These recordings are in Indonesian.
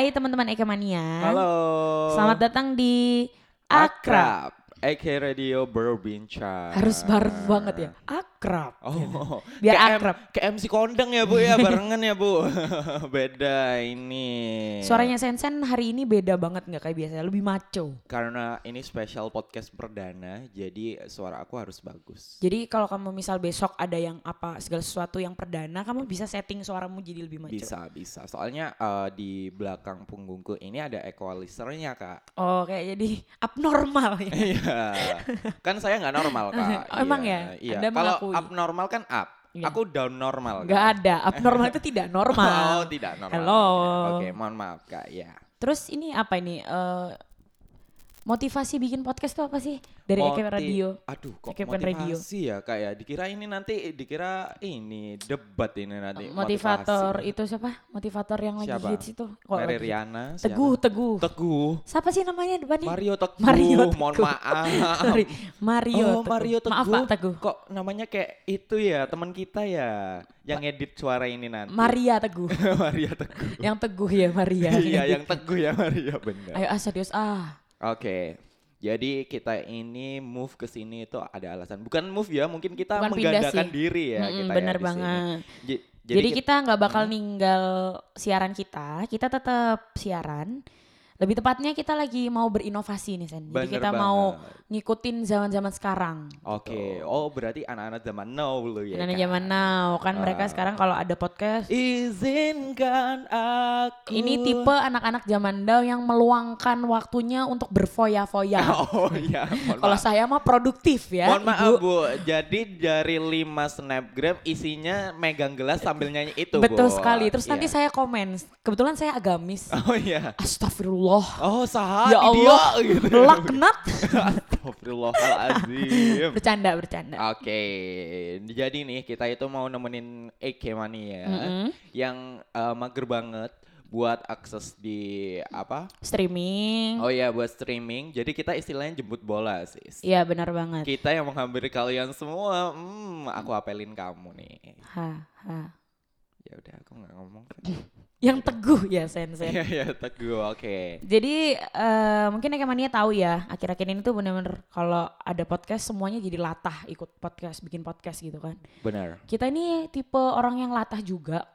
Hai teman-teman Ekemania. Halo. Selamat datang di Akrab. AK Radio berbincang. Harus bareng banget ya. Akrab. Oh, Biar kayak akrab. M- kayak MC kondang ya bu ya, barengan ya bu. Beda ini. Suaranya Sensen hari ini beda banget nggak kayak biasa, lebih maco. Karena ini spesial podcast perdana, jadi suara aku harus bagus. Jadi kalau kamu misal besok ada yang apa segala sesuatu yang perdana, kamu bisa setting suaramu jadi lebih maco. Bisa, bisa. Soalnya eh, di belakang punggungku ini ada equalizernya kak. Oh kayak jadi abnormal ya. Iya, kan saya nggak normal kak. Oh, emang Iya, ya? Iya. Kalau abnormal kan up, Iya. aku down normal. Nggak Kak. ada, abnormal itu tidak normal. Oh tidak normal. Hello. Oke, Oke, mohon maaf kak. Ya. Terus ini apa ini? Eh, motivasi bikin podcast tuh apa sih? Dari Moti- EKP Radio. Aduh, kok radio. motivasi ya kak ya? Dikira ini nanti, dikira ini debat ini nanti. Motivator motivasi. itu siapa? Motivator yang lagi Siapa? hits itu. Kok Mary lagi- Riana. siapa? Teguh, Teguh. Teguh. Siapa sih namanya depannya? Mario Teguh. Mario Teguh. Mohon maaf. Sorry, Mario. oh, Teguh. Mario Teguh. Maaf Pak Teguh. Kok namanya kayak itu ya, teman kita ya, yang edit suara ini nanti. Maria Teguh. Maria Teguh. yang Teguh ya Maria. Iya, yang Teguh ya Maria benar. Ayo ah serius ah. Oke. Jadi kita ini move ke sini itu ada alasan. Bukan move ya, mungkin kita Bukan menggandakan diri ya Mm-mm, kita bener ya banget. Jadi, kit- kita nggak bakal ninggal siaran kita. Kita tetap siaran. Lebih tepatnya kita lagi mau berinovasi nih Sen. Jadi Bener kita mau banget. ngikutin zaman-zaman sekarang. Oke. Oh, berarti anak-anak zaman now lu ya. Anak kan? zaman now kan mereka Ah. sekarang kalau ada podcast Izinkan aku. ini tipe anak-anak zaman now yang meluangkan waktunya untuk berfoya-foya. Oh iya. Kalau saya mah produktif ya. Mohon maaf Ibu. Bu, jadi dari 5 snapgram isinya megang gelas sambil nyanyi itu Betul Bu. sekali. Terus nanti Iya. saya komen. Kebetulan saya agamis. Oh iya. Astagfirullah. Oh sah, ya Allah. gitu. Laknat. Astagfirullahaladzim. bercanda, bercanda. Oke, jadi nih kita itu mau nemenin Eke Mania Mm-mm. yang eh, mager banget buat akses di apa? Streaming. Oh ya buat streaming. Jadi kita istilahnya jemput bola sih. Iya benar banget. Kita yang menghampiri kalian semua. Hmm, aku apelin kamu nih. Ha, ha. Ya udah, aku nggak ngomong. Yang teguh ya Sensen. Iya ya teguh. Oke. Jadi eh, mungkin Ekemania tahu ya, akhir-akhir ini tuh bener-bener kalau ada podcast semuanya jadi latah ikut podcast, bikin podcast gitu kan. Benar. Kita ini tipe orang yang latah juga,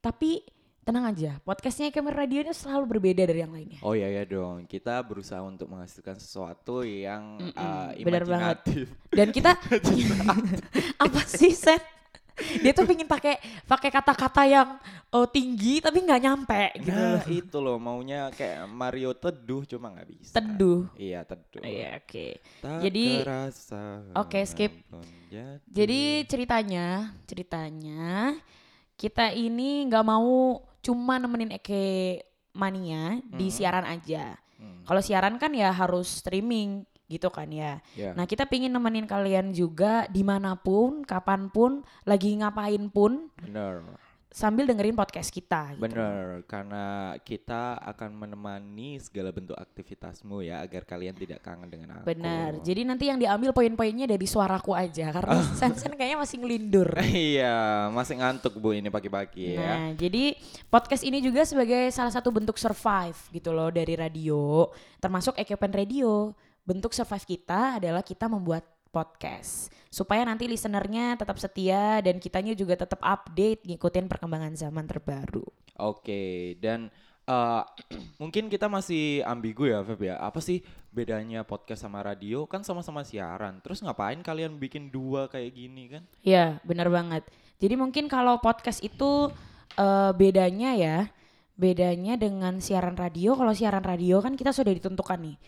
tapi tenang aja, podcastnya Ekemania Radio ini selalu berbeda dari yang lainnya. Oh iya ya dong. Kita berusaha untuk menghasilkan sesuatu yang Mm-mm, eh, benar banget. imajinatif. Dan kita apa sih Sen? Dia tuh pingin pakai pakai kata-kata yang oh, tinggi tapi nggak nyampe gitu. Nah loh. itu loh maunya kayak Mario teduh cuma nggak bisa. Teduh. Iya teduh. Iya, oke. Tak Jadi- oke, skip. pun jatuh. Jadi ceritanya, ceritanya kita ini nggak mau cuma nemenin Eke Mania di Mhm. siaran aja. Hmm, Kalau siaran kan ya harus streaming gitu kan ya. ya. Nah kita pingin nemenin kalian juga di mana pun, kapan pun, lagi ngapain pun bener, sambil dengerin podcast kita. Gitu. bener. Karena kita akan menemani segala bentuk aktivitasmu ya agar kalian tidak kangen dengan aku. Benar. Jadi nanti yang diambil poin-poinnya dari suaraku aja karena Sensen kayaknya masih ngelindur. iya, masih ngantuk bu ini pagi-pagi ya. Nah, jadi podcast ini juga sebagai salah satu bentuk survive gitu loh dari radio, termasuk Ekepen Radio. Bentuk survive kita adalah kita membuat podcast supaya nanti listenernya tetap setia dan kitanya juga tetap update ngikutin perkembangan zaman terbaru. Oke, dan eh, mungkin kita masih ambigu ya, Feb ya. Apa sih bedanya podcast sama radio? Kan sama-sama siaran. Terus ngapain kalian bikin dua kayak gini kan? Ya, benar banget. Jadi mungkin kalau podcast itu eh, bedanya ya, bedanya dengan siaran radio. Kalau siaran radio kan kita sudah ditentukan nih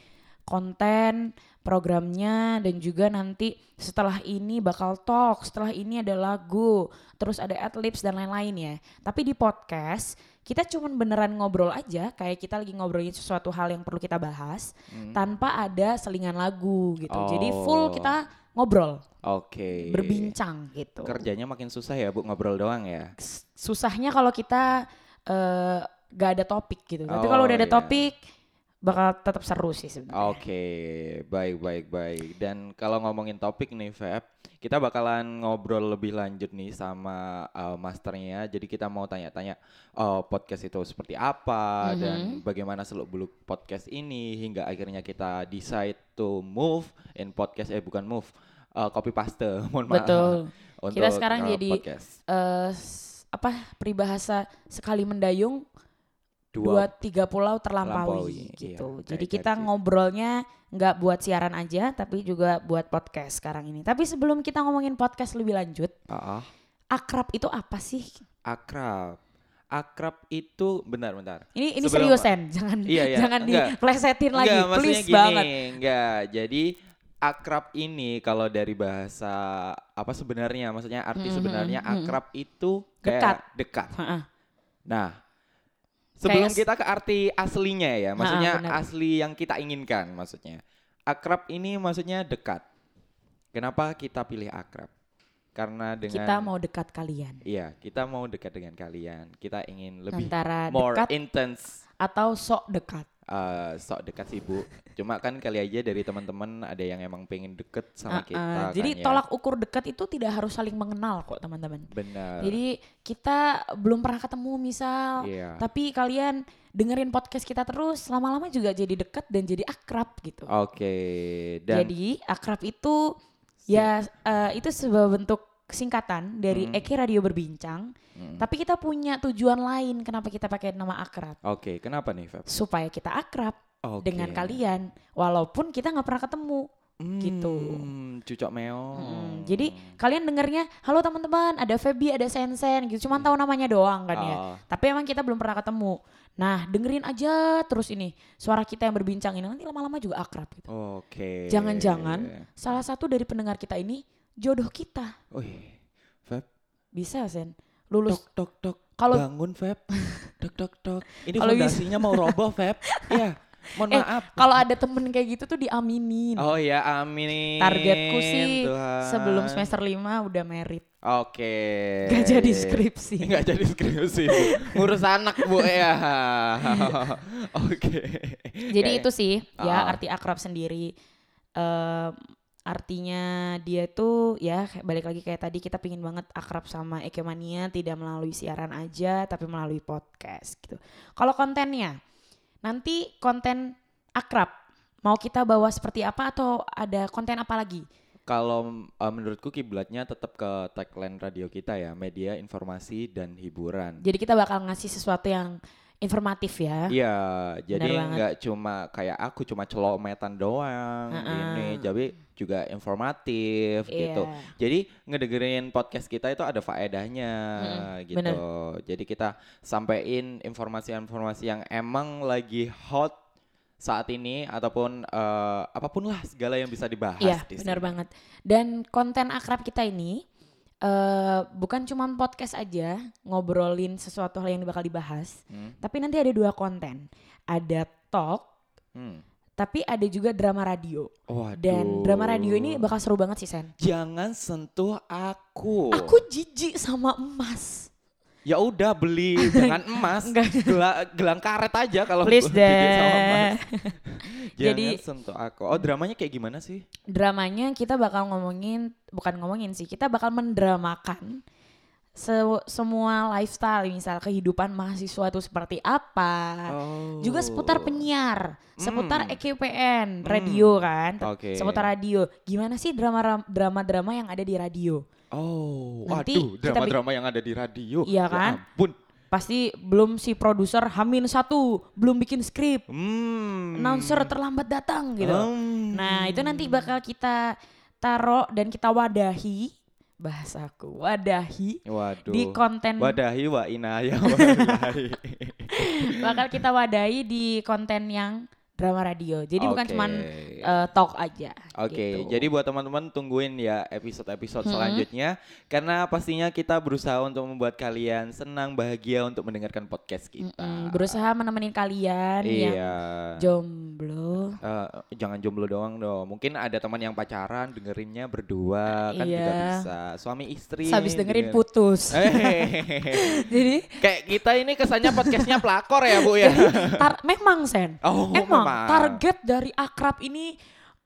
konten, programnya dan juga nanti setelah ini bakal talk, setelah ini ada lagu, terus ada adlibs dan lain-lain ya. Tapi di podcast kita cuman beneran ngobrol aja kayak kita lagi ngobrolin sesuatu hal yang perlu kita bahas Hmm. tanpa ada selingan lagu gitu. Jadi full Oh. kita ngobrol, Oke. berbincang gitu. Kerjanya makin susah ya, Bu, ngobrol doang ya. Susahnya kalau kita eh, gak ada topik gitu. Tapi Oh, kalau udah ada iya. topik bakal tetap seru sih sebenarnya. Oke, baik baik baik. Dan kalau ngomongin topik nih, Feb, kita bakalan ngobrol lebih lanjut nih sama uh, masternya. Jadi kita mau tanya-tanya uh, podcast itu seperti apa Mhm. dan bagaimana seluk beluk podcast ini hingga akhirnya kita decide to move in podcast eh bukan move, uh, copy paste. Mohon maaf. Betul. Untuk, Kita sekarang uh, jadi podcast. s- apa peribahasa sekali mendayung dua dua tiga pulau terlampaui Terlampaui, gitu. iya, Jadi kayak kita gitu. ngobrolnya nggak buat siaran aja tapi juga buat podcast sekarang ini. Tapi sebelum kita ngomongin podcast lebih lanjut, Ah, ah. akrab itu apa sih? akrab. Akrab itu benar-benar. Ini ini Sebelum- serius Sen, jangan Iya, iya. jangan Enggak. diplesetin lagi, Enggak, please gini, banget. Enggak, jadi akrab ini kalau dari bahasa apa sebenarnya, maksudnya arti Mm, sebenarnya mm, mm, mm. akrab itu kayak Dekat. dekat. Heeh. Nah, sebelum Kayak kita ke arti aslinya ya, maksudnya benar. asli yang kita inginkan maksudnya. Akrab ini maksudnya dekat. Kenapa kita pilih akrab? Karena dengan Kita mau dekat kalian. Iya, kita mau dekat dengan kalian. Kita ingin lebih Antara more dekat intense atau sok dekat. Eh, sok dekat sih Bu. Cuma kan kali aja dari teman-teman ada yang emang pengen deket sama Uh-uh. kita. Jadi kan ya. tolak ukur dekat itu tidak harus saling mengenal kok teman-teman. Benar. Jadi kita belum pernah ketemu misal, Iya. tapi kalian dengerin podcast kita terus, lama-lama juga jadi dekat dan jadi akrab gitu. Oke. Dan Jadi akrab itu ya eh, itu sebuah bentuk singkatan dari Hmm. Eki Radio Berbincang. Mm. Tapi kita punya tujuan lain kenapa kita pakai nama akrab. Oke, kenapa nih, Feb? Supaya kita akrab Oke. dengan kalian, walaupun kita nggak pernah ketemu. gitu. Hmm, Cucok meo. Mm, Jadi kalian dengernya, halo teman-teman, ada Feby, ada Sensen gitu, cuman tahu namanya doang kan ya. Oh, Tapi emang kita belum pernah ketemu. Nah, dengerin aja terus ini suara kita yang berbincang ini nanti lama-lama juga akrab gitu. Oke. Jangan-jangan salah satu dari pendengar kita ini jodoh kita. Wih, Feb, Bisa Sen. Lulus tok tok tok. Kalau- bangun, Feb. tok tok tok. Ini Kalau bisa- fondasinya mau roboh, Feb. Iya. Mohon Eh, maaf. kalau ada temen kayak gitu tuh diaminin. Oh ya, amin. Targetku sih Tuhan. sebelum semester 5 udah merit. Oke. Gak jadi skripsi. Enggak jadi skripsi. Ngurus anak, Bu ya. Oke. Jadi Kayak- itu sih ya Ah. arti akrab sendiri. Em, artinya dia tuh ya balik lagi kayak tadi kita pingin banget akrab sama Ekemania tidak melalui siaran aja tapi melalui podcast gitu. Kalau kontennya nanti konten akrab mau kita bawa seperti apa atau ada konten apa lagi? Kalau uh, menurutku kiblatnya tetap ke tagline radio kita ya, media informasi dan hiburan. Jadi kita bakal ngasih sesuatu yang informatif ya. Iya, jadi nggak cuma kayak aku cuma celometan doang Heeh. ini, jadi juga informatif gitu. Iya. Jadi ngedengerin podcast kita itu ada faedahnya Mm-mm, gitu. bener. Jadi kita sampein informasi-informasi yang emang lagi hot saat ini ataupun eh, apa pun lah segala yang bisa dibahas Iya, benar banget. Dan konten akrab kita ini eh bukan cuma podcast aja ngobrolin sesuatu hal yang bakal dibahas, Hmm. tapi nanti ada dua konten. Ada talk, Hmm. tapi ada juga drama radio. Waduh. Dan drama radio ini bakal seru banget sih, Sen. jangan sentuh aku. Aku jijik sama emas. Ya udah beli jangan emas, Enggak. gela- gelang karet aja kalau Please jijik sama emas. deh. Jadi- sentuh aku. Oh dramanya kayak gimana sih? Dramanya kita bakal ngomongin, bukan ngomongin sih, kita bakal mendramakan se- semua lifestyle, misal kehidupan mahasiswa itu seperti apa. Oh. juga seputar penyiar, seputar Hmm. EKPN, radio kan, Oke. seputar radio. Gimana sih drama drama-drama yang ada di radio? Oh, Nanti waduh, drama-drama yang ada di radio. Iya Ya kan? ampun. Pasti belum si produser Hamin satu, belum bikin skrip, Hmm. announcer terlambat datang gitu. Hmm. Nah itu nanti bakal kita taruh dan kita wadahi bahasaku, wadahi Waduh. di konten Wadahi wa inaya wadahi. bakal kita wadahi di konten yang drama radio. Jadi bukan Oke. cuman eh, talk aja. Oke, gitu. jadi buat teman-teman tungguin ya episode-episode Hmm. selanjutnya karena pastinya kita berusaha untuk membuat kalian senang bahagia untuk mendengarkan podcast kita. Mm-mm, berusaha menemenin kalian yang Iya. Eh, jangan jomblo doang dong. Mungkin ada teman yang pacaran dengerinnya berdua kan juga Iya. bisa. Suami istri. Habis dengerin denger- putus. Hehehe. Jadi Kayak kita ini kesannya podcastnya pelakor ya bu ya. tar- memang Sen. Oh Emang memang. target dari akrab ini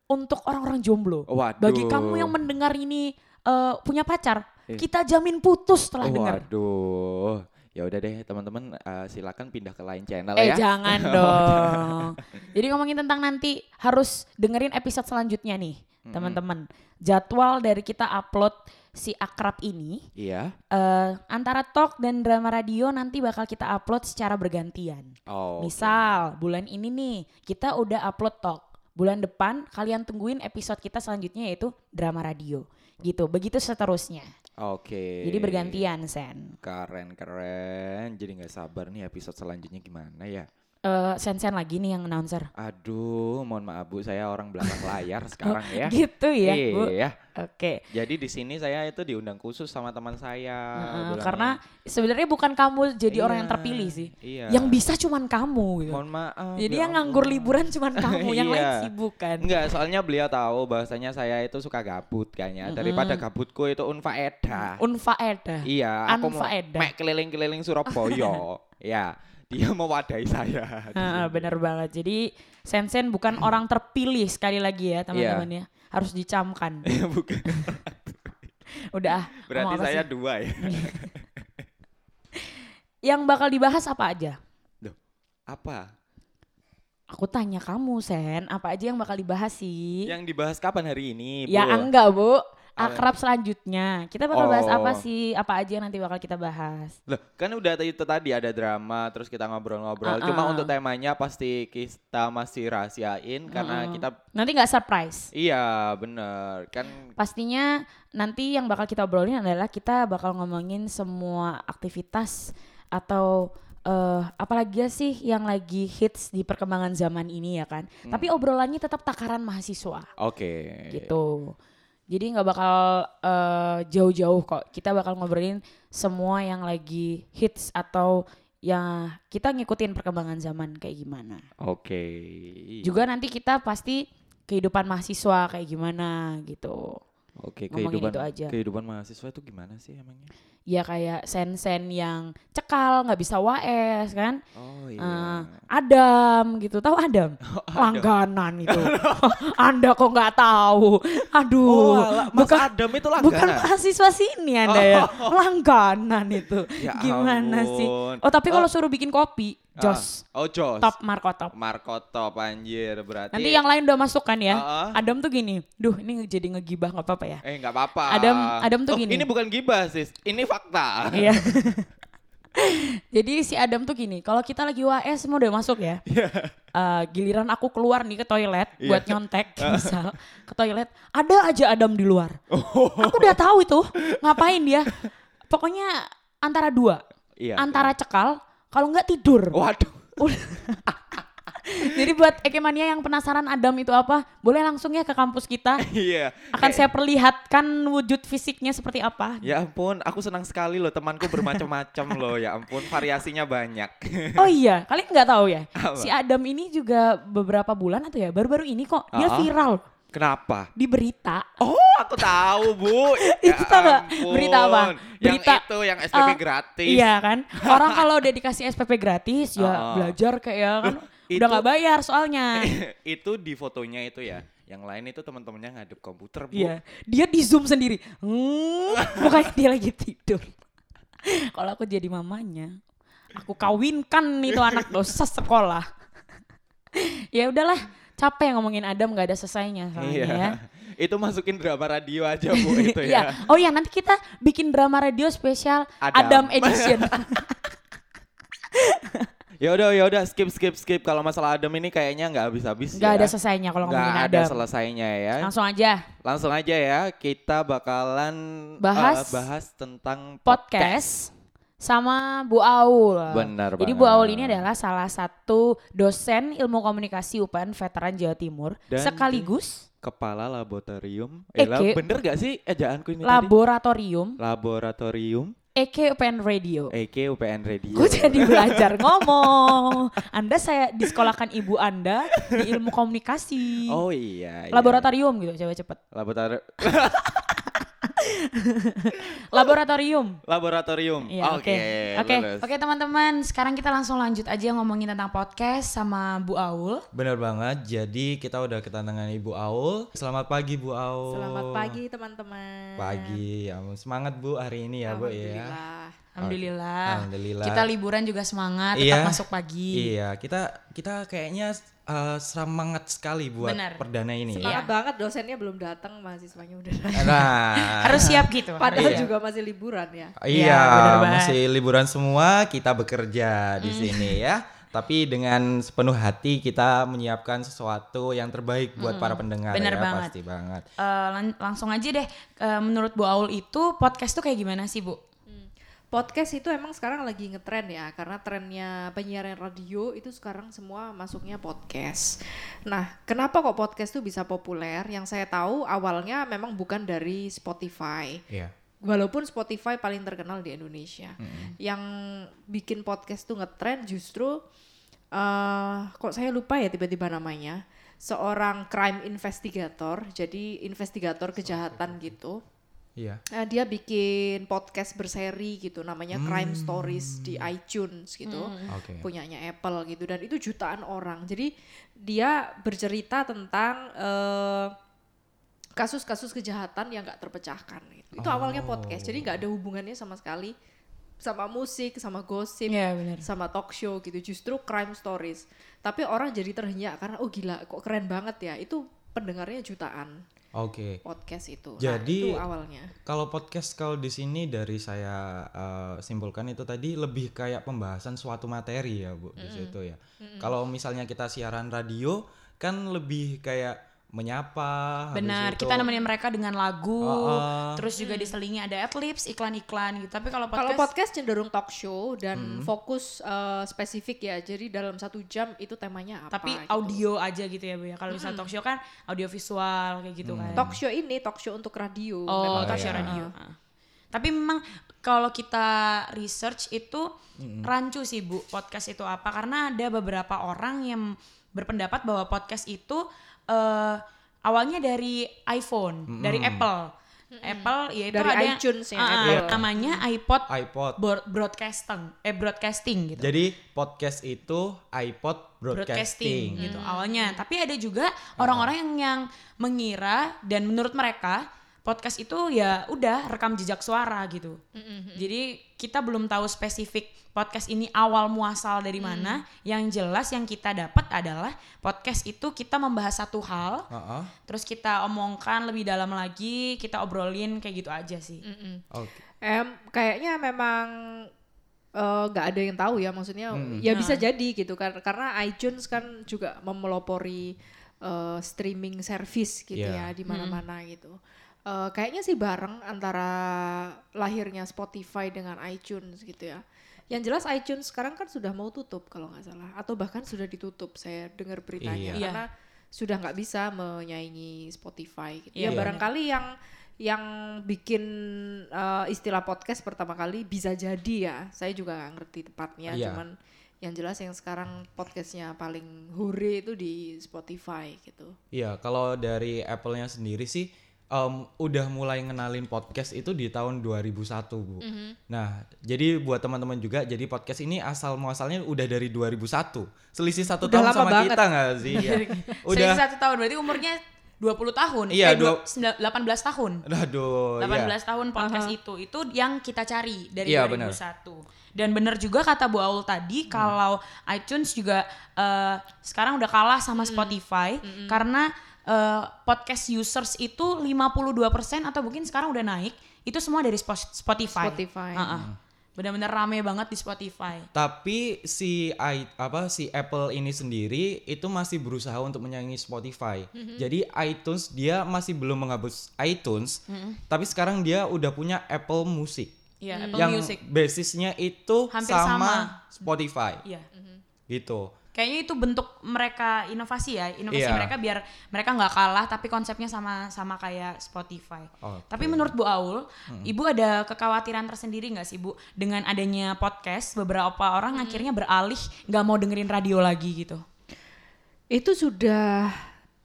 untuk orang-orang jomblo. Waduh. Bagi kamu yang mendengar ini eh, punya pacar, Eh. kita jamin putus setelah Oh, dengar. Waduh. Ya udah deh teman-teman eh, silakan pindah ke lain channel Eh ya. jangan dong. Jadi ngomongin tentang nanti harus dengerin episode selanjutnya nih, teman-teman. Jadwal dari kita upload si akrab ini Iya. eh antara talk dan drama radio nanti bakal kita upload secara bergantian. Oh. Misal bulan ini nih kita udah upload talk. Bulan depan kalian tungguin episode kita selanjutnya yaitu drama radio. Gitu. Begitu seterusnya. Oke. Jadi bergantian Sen. Keren keren. Jadi nggak sabar nih episode selanjutnya gimana ya. Eh Sen-sen lagi nih yang announcer. Aduh, mohon maaf Bu, saya orang belakang layar sekarang ya. Gitu ya, Bu. Iya. Oke. Jadi di sini saya itu diundang khusus sama teman saya. Bilangnya. karena sebenarnya bukan kamu jadi orang yang Iya, terpilih sih. Iya. Yang bisa cuman kamu gitu. Mohon maaf. Jadi ya yang nganggur liburan cuman kamu, yang lain Iya. sibuk kan. Enggak, soalnya beliau tahu bahwasanya saya itu suka gabut kayaknya. Daripada gabutku itu unfaedah. Unfaedah. iya, aku mau mek keliling-keliling Surabaya. ya, dia mewadahi saya. Heeh, bener banget. Jadi Sensen bukan orang terpilih sekali lagi ya teman-teman ya. Harus dicamkan. Bukan. Udah. ah, Berarti saya sih? dua ya. Yang bakal dibahas apa aja? Apa? Aku tanya kamu Sen, apa aja yang bakal dibahas sih? Yang dibahas kapan hari ini, Ya Bu? enggak bu, akrab selanjutnya. Kita bakal bahas apa Oh. sih? Apa aja yang nanti bakal kita bahas? Loh, kan udah itu tadi ada drama, terus kita ngobrol-ngobrol. Cuma Uh-uh. untuk temanya pasti kita masih rahasiain karena Uh-uh. kita Nanti nggak surprise. iya bener kan Pastinya nanti yang bakal kita obrolin adalah kita bakal ngomongin semua aktivitas atau eh apalagi sih yang lagi hits di perkembangan zaman ini ya kan. Hmm. Tapi obrolannya tetap takaran mahasiswa oke. gitu. Jadi nggak bakal eh, jauh-jauh kok. Kita bakal ngobrolin semua yang lagi hits atau ya kita ngikutin perkembangan zaman kayak gimana. Oke. Juga nanti kita pasti kehidupan mahasiswa kayak gimana gitu. Oke, ngomongin kehidupan itu aja. kehidupan mahasiswa itu gimana sih emangnya? Ya kayak sen-sen yang cekal nggak bisa WS kan. Oh iya. Adam gitu. Tahu Adam? Langganan itu. Anda kok nggak tahu? Aduh. oh, Mas bukan Adam itu bukan langganan. mahasiswa sini Anda ya. Langganan itu. Ya Gimana sih? ampun. Oh, tapi kalau Oh. suruh bikin kopi, Jos. Ah, Oh, Jos. Top Marco Top. Marco top anjir berarti. Nanti yang lain udah masuk kan ya. Ah, ah. Adam tuh gini. Duh, ini jadi ngegibah nggak apa-apa ya. Eh nggak apa-apa. Adam- Adam tuh Oh, gini. Ini bukan gibah sis, ini fakta. Iya. Jadi si Adam tuh gini, kalau kita lagi UAS semua udah masuk ya. Eh, giliran aku keluar nih ke toilet Iya. buat nyontek misal ke toilet, ada aja Adam di luar. Oh. Aku udah tahu itu ngapain dia. Pokoknya antara dua, Iya. antara cekal, kalau nggak tidur. Waduh. Jadi buat Ekemania yang penasaran Adam itu apa, boleh langsung ya ke kampus kita. Iya. Akan saya perlihatkan wujud fisiknya seperti apa. Ya ampun, aku senang sekali loh temanku bermacam-macam loh. Ya ampun, variasinya banyak. Oh iya, kalian nggak tahu ya? Apa? Si Adam ini juga beberapa bulan atau ya baru-baru ini kok dia Ah. viral Kenapa? di berita. Oh, aku tahu, Bu. Itu tahu ampun. Berita apa? Yang Berita, itu yang SPP eh, gratis. Iya kan? Orang kalau udah dikasih SPP gratis ya Ah. belajar kayak ya kan. Itu- Udah nggak bayar soalnya. itu di fotonya itu ya. Yang lain itu teman-temannya ngadep komputer, Bu. Iya, dia di zoom sendiri. Hmm, bukannya dia lagi tidur. Kalau aku jadi mamanya, aku kawinkan itu anak dosa sekolah. ya udahlah, capek ngomongin Adam nggak ada selesainya soalnya Iya. ya. itu masukin drama radio aja, Bu, itu Iya. ya. Oh ya, nanti kita bikin drama radio spesial Adam. Adam, Edition. Ya udah, ya udah skip skip skip. Kalau masalah Adam ini kayaknya nggak habis-habis Gak ya. ada selesainya kalau Nggak ada Adam. selesainya ya. Langsung aja Langsung aja ya, kita bakalan Bahas eh, bahas tentang podcast sama Bu Aul. Benar Jadi banget. Bu Aul ini adalah salah satu dosen ilmu komunikasi UPN veteran Jawa Timur Dan sekaligus kepala laboratorium. Eh, Ki. bener gak sih ejaanku ini tadi? laboratorium Laboratorium EK UPN Radio. EK UPN Radio. Gue jadi belajar ngomong. Anda saya disekolahkan ibu Anda di ilmu komunikasi. Oh iya. iya. Laboratorium gitu, coba cepet. Laboratorium. Laboratorium. Laboratorium. Iya, Oke. Oke, lulus. oke teman-teman. Sekarang kita langsung lanjut aja ngomongin tentang podcast sama Bu Aul. Bener banget. Jadi kita udah ketandangan Ibu Aul. Selamat pagi Bu Aul. Selamat pagi teman-teman. Pagi. Ya, semangat Bu hari ini ya Bu ya. Alhamdulillah. Alhamdulillah. Alhamdulillah. Kita liburan juga semangat, tetap Iya. masuk pagi. Iya, kita kita kayaknya uh, semangat sekali buat Benar. perdana ini. Semangat Iya. banget dosennya belum datang, mahasiswanya udah datang. Nah, Harus siap gitu. Padahal Iya. juga masih liburan ya. Iya, Iya, banget. masih liburan semua, kita bekerja di sini ya. Tapi dengan sepenuh hati kita menyiapkan sesuatu yang terbaik buat para pendengar Bener ya, banget. pasti banget. Eh, lan- langsung aja deh. eh, menurut Bu Aul itu podcast tuh kayak gimana sih Bu? Podcast itu emang sekarang lagi ngetren ya, karena trennya penyiaran radio itu sekarang semua masuknya podcast. Nah, kenapa kok podcast itu bisa populer? Yang saya tahu awalnya memang bukan dari Spotify. Iya. Walaupun Spotify paling terkenal di Indonesia, yang bikin podcast tuh ngetren justru eh kok saya lupa ya tiba-tiba namanya seorang crime investigator, jadi investigator kejahatan gitu. Iya. Nah, dia bikin podcast berseri gitu, namanya Crime Stories di iTunes gitu, Oke. punyanya Apple gitu, dan itu jutaan orang. Jadi dia bercerita tentang eh, kasus-kasus kejahatan yang nggak terpecahkan. Gitu. Itu awalnya podcast, jadi nggak ada hubungannya sama sekali sama musik, sama gosip, Iya benar. sama talk show gitu. Justru crime stories. Tapi orang jadi terhenyak karena oh gila, kok keren banget ya. Itu pendengarnya jutaan Oke. podcast itu. Jadi- nah, itu awalnya. Kalau podcast kalau di sini dari saya eh, simpulkan itu tadi lebih kayak pembahasan suatu materi ya Bu di situ ya. Kalau misalnya kita siaran radio kan lebih kayak menyapa habis Benar, kita nemenin mereka dengan lagu, Oh, oh. terus juga diselingi ada adlibs, iklan-iklan gitu. Tapi kalau Kalau podcast, podcast cenderung talk show dan fokus eh, spesifik ya. Jadi dalam satu jam itu temanya apa? tapi gitu. audio aja gitu ya Bu ya. Kalau misal talk show kan audio visual kayak gitu kan. Talk show ini talk show untuk radio. Oh, Memang talk iya. show radio. Ah. Tapi memang kalau kita research itu rancu sih Bu, podcast itu apa? Karena ada beberapa orang yang berpendapat bahwa podcast itu eh, awalnya dari iPhone, dari Apple. Apple yaitu Dari ada yang- iTunes ya, ah, Apple. namanya iPod iPod. broad- broadcasting, eh broadcasting gitu. Jadi podcast itu iPod broadcasting broadcasting. gitu awalnya. Tapi ada juga orang-orang yang yang mengira dan menurut mereka podcast itu ya udah rekam jejak suara gitu. Jadi kita belum tahu spesifik podcast ini awal muasal dari mana. Yang jelas yang kita dapat adalah podcast itu kita membahas satu hal, Heeh. terus kita omongkan lebih dalam lagi, kita obrolin kayak gitu aja sih. Oke. Em, kayaknya memang eh, nggak ada yang tahu ya maksudnya ya bisa jadi gitu kan karena iTunes kan juga memelopori eh, streaming service gitu Iya. ya di mana-mana gitu. Eh, kayaknya sih bareng antara lahirnya Spotify dengan iTunes gitu ya. Yang jelas iTunes sekarang kan sudah mau tutup kalau nggak salah atau bahkan sudah ditutup saya dengar beritanya Iya. karena sudah nggak bisa menyaingi Spotify. Gitu. Iya, ya benar. barangkali yang yang bikin uh, istilah podcast pertama kali bisa jadi ya. Saya juga nggak ngerti tepatnya, Iya. cuman yang jelas yang sekarang podcastnya paling hore itu di Spotify gitu. Iya, kalau dari Apple-nya sendiri sih em, udah mulai ngenalin podcast itu di tahun 2001, Bu. Nah, jadi buat teman-teman juga jadi podcast ini asal muasalnya udah dari 2001. Selisih satu Udah tahun lama sama banget. kita nggak sih? Iya. Udah udah satu tahun berarti umurnya 20 tahun. Iya, eh, dua- dua- sembilan- 18 tahun. Aduh, 18 iya. tahun podcast itu itu yang kita cari dari Iya, 2001 dan benar juga kata Bu Aul tadi kalau iTunes juga eh, sekarang udah kalah sama Spotify karena eh, podcast users itu 52% atau mungkin sekarang udah naik itu semua dari Spo- Spotify. Spotify. Ah, ah. Benar-benar rame banget di Spotify. Tapi si i apa si Apple ini sendiri itu masih berusaha untuk menyaingi Spotify. Jadi iTunes dia masih belum menghapus iTunes, tapi sekarang dia udah punya Apple Music Iya, Apple yang Music. basisnya itu Hampir sama, sama. Spotify. Iya. Gitu. Kayaknya itu bentuk mereka inovasi ya inovasi Iya. mereka biar mereka nggak kalah tapi konsepnya sama sama kayak Spotify. Oke. tapi menurut Bu Aul ibu ada kekhawatiran tersendiri nggak sih Bu? Dengan adanya podcast beberapa orang akhirnya beralih nggak mau dengerin radio lagi gitu. Itu sudah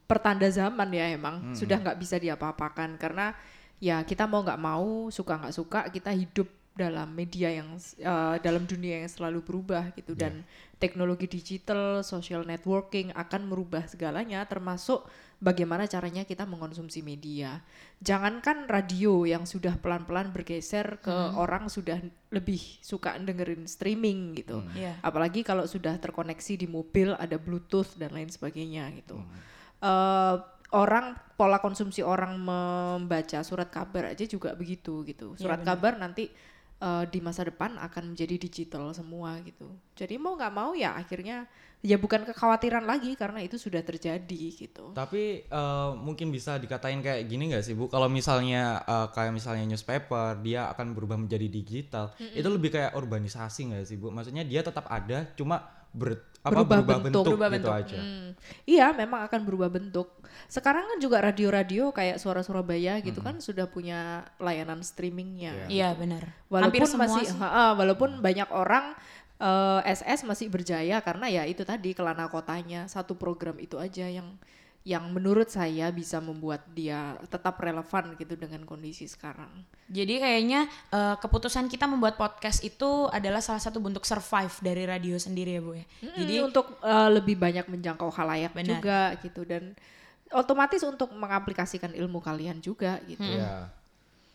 pertanda zaman ya emang, sudah nggak bisa diapa-apakan karena ya kita mau nggak mau, suka nggak suka, kita hidup dalam media yang eh, dalam dunia yang selalu berubah gitu dan teknologi digital, social networking akan merubah segalanya termasuk bagaimana caranya kita mengkonsumsi media. Jangankan radio yang sudah pelan-pelan bergeser ke orang sudah lebih suka dengerin streaming gitu. Iya. Apalagi kalau sudah terkoneksi di mobil ada Bluetooth dan lain sebagainya gitu. Eh, orang pola konsumsi orang membaca surat kabar aja juga begitu gitu. Surat benar. kabar nanti eh, di masa depan akan menjadi digital semua gitu. Jadi mau nggak mau ya akhirnya ya bukan kekhawatiran lagi karena itu sudah terjadi gitu. Tapi eh, mungkin bisa dikatain kayak gini nggak sih Bu? Kalau misalnya eh, kayak misalnya newspaper dia akan berubah menjadi digital, itu lebih kayak urbanisasi nggak sih Bu? Maksudnya dia tetap ada, cuma ber, apa, Berubah berubah, bentuk. bentuk, Berubah gitu bentuk. aja. Hmm. Iya, memang akan berubah bentuk. Sekarang kan juga radio-radio kayak Suara Surabaya gitu kan sudah punya layanan streamingnya. iya benar Walaupun hampir semua masih, sih. ha-ha, walaupun banyak orang eh, SS masih berjaya karena ya itu tadi kelana kotanya satu program itu aja yang yang menurut saya bisa membuat dia tetap relevan gitu dengan kondisi sekarang. Jadi kayaknya eh, keputusan kita membuat podcast itu adalah salah satu bentuk survive dari radio sendiri ya Bu ya. Jadi untuk eh, lebih banyak menjangkau halayak Benar. juga gitu dan otomatis untuk mengaplikasikan ilmu kalian juga gitu. Iya.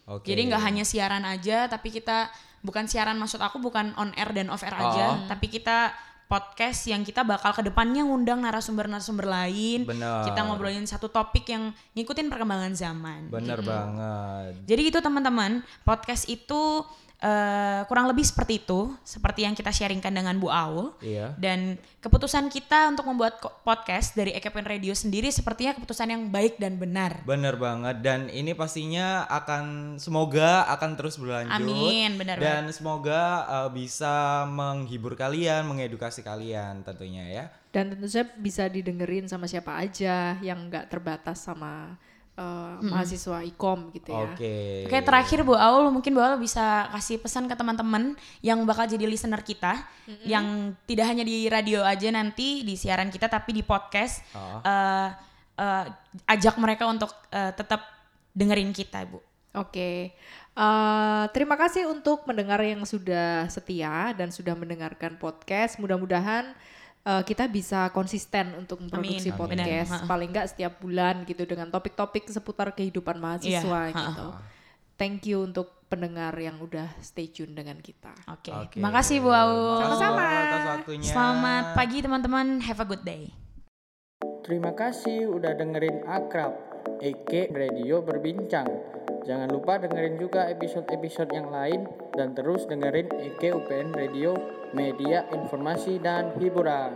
Oke. Jadi nggak hanya siaran aja, tapi kita bukan siaran maksud aku bukan on air dan off air Oh. aja, tapi kita podcast yang kita bakal ke depannya ngundang narasumber-narasumber lain. Benar. Kita ngobrolin satu topik yang ngikutin perkembangan zaman. Bener banget. Jadi gitu teman-teman, podcast itu eh, kurang lebih seperti itu, seperti yang kita sharingkan dengan Bu Aul. Iya. Dan keputusan kita untuk membuat podcast dari EKPN Radio sendiri sepertinya keputusan yang baik dan benar. Bener banget dan ini pastinya akan semoga akan terus berlanjut. Amin, benar Dan semoga uh, bisa menghibur kalian, mengedukasi kalian tentunya ya. Dan tentu saja bisa didengerin sama siapa aja yang nggak terbatas sama eh, mahasiswa ikom gitu ya. Oke. Oke terakhir Bu Aul mungkin Bu Aul bisa kasih pesan ke teman-teman yang bakal jadi listener kita yang tidak hanya di radio aja nanti di siaran kita tapi di podcast Oh. eh, eh, ajak mereka untuk eh, tetap dengerin kita Bu. Oke, Eh, terima kasih untuk mendengar yang sudah setia dan sudah mendengarkan podcast. Mudah-mudahan eh, kita bisa konsisten untuk memproduksi Amin. podcast. Ha-ha. paling nggak setiap bulan gitu dengan topik-topik seputar kehidupan mahasiswa Iya, ha-ha. gitu. Thank you untuk pendengar yang udah stay tune dengan kita. Oke. Oke. Makasih Bu Aul. Sama-sama. Selamat pagi teman-teman. Have a good day. Terima kasih udah dengerin Akrab, Eke Radio Berbincang. Jangan lupa dengerin juga episode-episode yang lain dan terus dengerin Eke UPN Radio, media informasi dan hiburan.